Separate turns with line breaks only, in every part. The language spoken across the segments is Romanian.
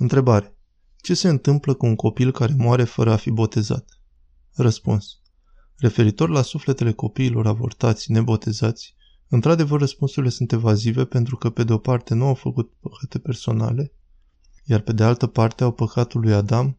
Întrebare. Ce se întâmplă cu un copil care moare fără a fi botezat? Răspuns. Referitor la sufletele copiilor avortați nebotezați, într-adevăr răspunsurile sunt evazive pentru că pe de o parte nu au făcut păcate personale, iar pe de altă parte au păcatul lui Adam,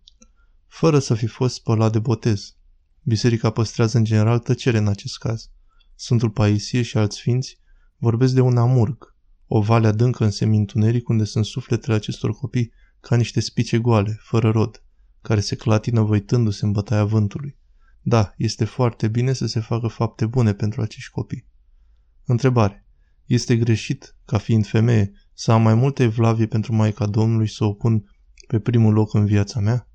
fără să fi fost spălat de botez. Biserica păstrează în general tăcere în acest caz. Sfântul Paisie și alți sfinți vorbesc de un amurg, o vale adâncă în semintuneric unde sunt sufletele acestor copii ca niște spice goale, fără rod, care se clatină văitându-se în bătaia vântului. Da, este foarte bine să se facă fapte bune pentru acești copii. Întrebare. Este greșit, ca fiind femeie, să am mai multe evlavie pentru Maica Domnului să o pun pe primul loc în viața mea?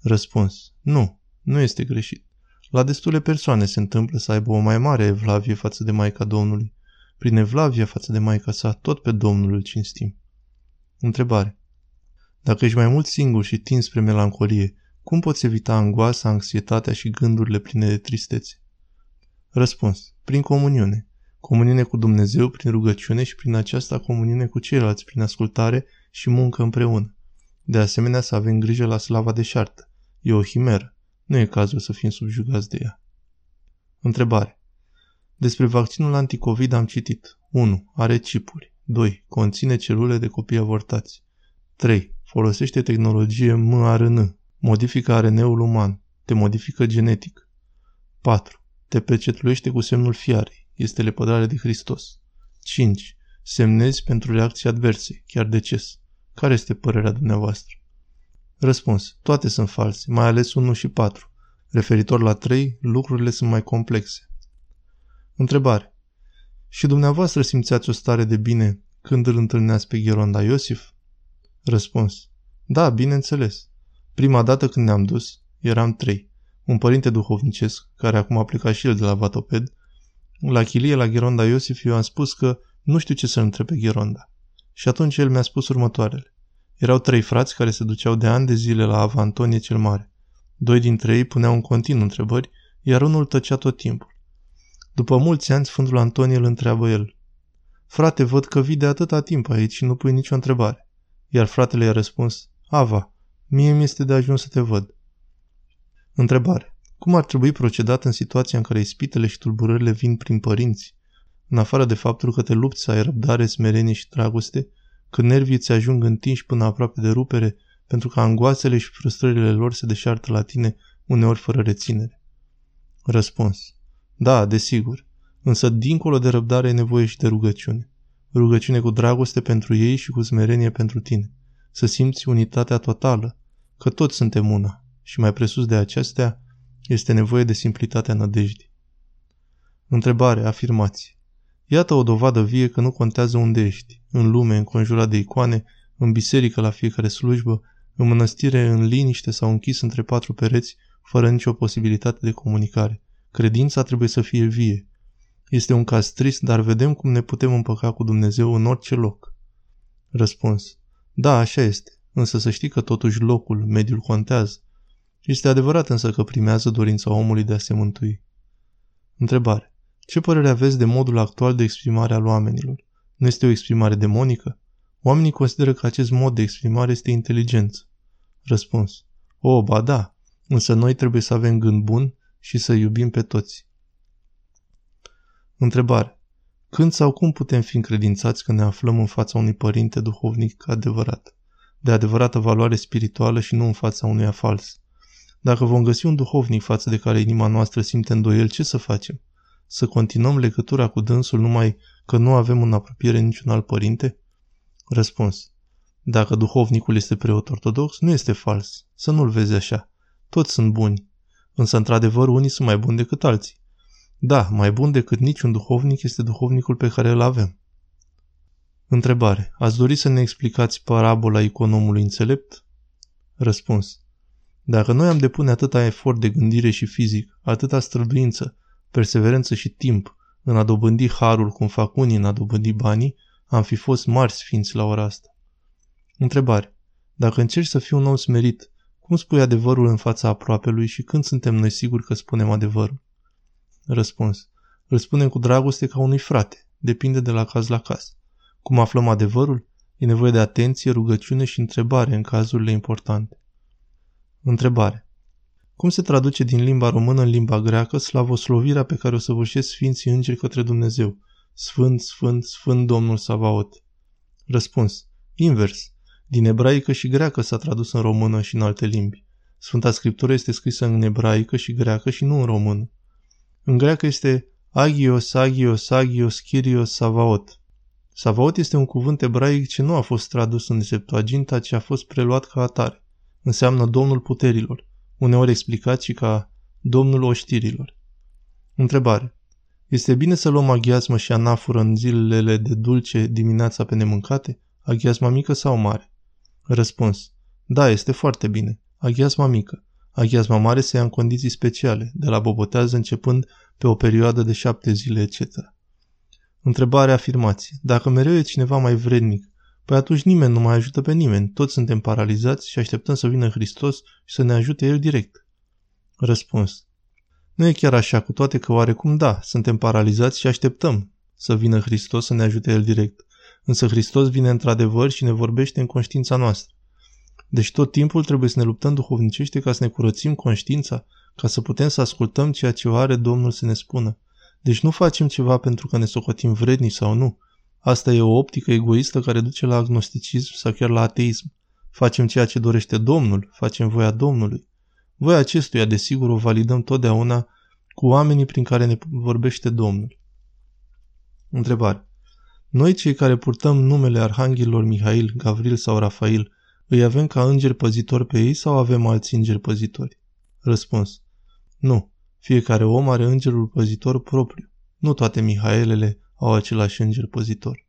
Răspuns. Nu, nu este greșit. La destule persoane se întâmplă să aibă o mai mare evlavie față de Maica Domnului. Prin evlavia față de Maica sa, tot pe Domnul îl cinstim. Întrebare. Dacă ești mai mult singur și tins spre melancolie, cum poți evita angoasa, anxietatea și gândurile pline de tristețe? Răspuns. Prin comuniune. Comuniune cu Dumnezeu prin rugăciune și prin aceasta comuniune cu ceilalți prin ascultare și muncă împreună. De asemenea să avem grijă la slava deșartă. E o himeră. Nu e cazul să fim subjugați de ea. Întrebare. Despre vaccinul anticovid am citit. 1. Are chipuri. 2. Conține celule de copii avortați. 3. Folosește tehnologie mRNA. Modifică ARN-ul uman. Te modifică genetic. 4. Te pecetulește cu semnul fiarei. Este lepădare de Hristos. 5. Semnezi pentru reacții adverse, chiar deces. Care este părerea dumneavoastră? Răspuns. Toate sunt false, mai ales 1 și 4. Referitor la 3, lucrurile sunt mai complexe. Întrebare. Și dumneavoastră simțeați o stare de bine când îl întâlneați pe Gheronda Iosif? Răspuns. Da, bineînțeles. Prima dată când ne-am dus, eram trei. Un părinte duhovnicesc, care acum a plecat și el de la Vatoped, la chilie la Gheronda Iosif eu am spus că nu știu ce să întreb pe Gheronda. Și atunci el mi-a spus următoarele. Erau trei frați care se duceau de ani de zile la Ava Antonie cel Mare. Doi dintre ei puneau în continuu întrebări, iar unul tăcea tot timpul. După mulți ani, Sfântul Antonie îl întreabă el. Frate, văd că vii de atâta timp aici și nu pui nicio întrebare. Iar fratele i-a răspuns, Ava, mie mi este de ajuns să te văd. Întrebare. Cum ar trebui procedat în situația în care ispitele și tulburările vin prin părinți? În afară de faptul că te lupți să ai răbdare, smerenie și dragoste, când nervii ți ajung întinși până aproape de rupere, pentru că angoasele și frustrările lor se deșartă la tine, uneori fără reținere. Răspuns. Da, desigur. Însă, dincolo de răbdare, e nevoie și de rugăciune. Rugăciune cu dragoste pentru ei și cu smerenie pentru tine. Să simți unitatea totală, că toți suntem una. Și mai presus de acestea, este nevoie de simplitatea nădejdii. Întrebare, afirmație. Iată o dovadă vie că nu contează unde ești, în lume, înconjurat de icoane, în biserică la fiecare slujbă, în mănăstire, în liniște sau închis între patru pereți, fără nicio posibilitate de comunicare. Credința trebuie să fie vie. Este un caz trist, dar vedem cum ne putem împăca cu Dumnezeu în orice loc. Răspuns. Da, așa este, însă să știi că totuși locul, mediul contează. Este adevărat însă că primează dorința omului de a se mântui. Întrebare. Ce părere aveți de modul actual de exprimare al oamenilor? Nu este o exprimare demonică? Oamenii consideră că acest mod de exprimare este inteligență. Răspuns. O, ba da, însă noi trebuie să avem gând bun și să iubim pe toți. Întrebare. Când sau cum putem fi încredințați că ne aflăm în fața unui părinte duhovnic adevărat, de adevărată valoare spirituală și nu în fața unuia fals? Dacă vom găsi un duhovnic față de care inima noastră simte îndoiel, ce să facem? Să continuăm legătura cu dânsul numai că nu avem în apropiere niciun alt părinte? Răspuns. Dacă duhovnicul este preot ortodox, nu este fals. Să nu-l vezi așa. Toți sunt buni. Însă, într-adevăr, unii sunt mai buni decât alții. Da, mai bun decât niciun duhovnic este duhovnicul pe care îl avem. Întrebare. Ați dori să ne explicați parabola economului înțelept? Răspuns. Dacă noi am depune atâta efort de gândire și fizic, atâta străduință, perseverență și timp în a dobândi harul cum fac unii în a dobândi banii, am fi fost marți sfinți la ora asta. Întrebare. Dacă încerci să fii un om smerit, cum spui adevărul în fața aproapelui și când suntem noi siguri că spunem adevărul? Răspuns. Îl spunem cu dragoste ca unui frate. Depinde de la caz la caz. Cum aflăm adevărul? E nevoie de atenție, rugăciune și întrebare în cazurile importante. Întrebare. Cum se traduce din limba română în limba greacă slavoslovirea pe care o săvârșesc Sfinții Îngeri către Dumnezeu? Sfânt, Sfânt, Sfânt Domnul Savaot. Răspuns. Invers. Din ebraică și greacă s-a tradus în română și în alte limbi. Sfânta Scriptură este scrisă în ebraică și greacă și nu în română. În greacă este Agios, Agios, Agios, Kyrios, Savaot. Savaot este un cuvânt ebraic ce nu a fost tradus în Septuaginta, ci a fost preluat ca atare. Înseamnă Domnul puterilor, uneori explicat și ca Domnul oștirilor. Întrebare. Este bine să luăm aghiazmă și anafură în zilele de dulce dimineața pe nemâncate? Aghiazma mică sau mare? Răspuns. Da, este foarte bine. Aghiazma mică. Aghiazma mare se ia în condiții speciale, de la bobotează începând pe o perioadă de șapte zile, etc. Întrebare afirmație. Dacă mereu e cineva mai vrednic, păi atunci nimeni nu mai ajută pe nimeni. Toți suntem paralizați și așteptăm să vină Hristos și să ne ajute El direct. Răspuns. Nu e chiar așa, cu toate că oarecum da, suntem paralizați și așteptăm să vină Hristos să ne ajute El direct. Însă Hristos vine într-adevăr și ne vorbește în conștiința noastră. Deci tot timpul trebuie să ne luptăm duhovnicește ca să ne curățim conștiința, ca să putem să ascultăm ceea ce are Domnul să ne spună. Deci nu facem ceva pentru că ne socotim vredni sau nu. Asta e o optică egoistă care duce la agnosticism sau chiar la ateism. Facem ceea ce dorește Domnul, facem voia Domnului. Voia acestuia, desigur, o validăm totdeauna cu oamenii prin care ne vorbește Domnul. Întrebare. Noi, cei care purtăm numele arhanghelilor Mihail, Gavril sau Rafael, îi avem ca îngeri păzitori pe ei sau avem alți îngeri păzitori? Răspuns. Nu. Fiecare om are îngerul păzitor propriu. Nu toate Mihaelele au același înger păzitor.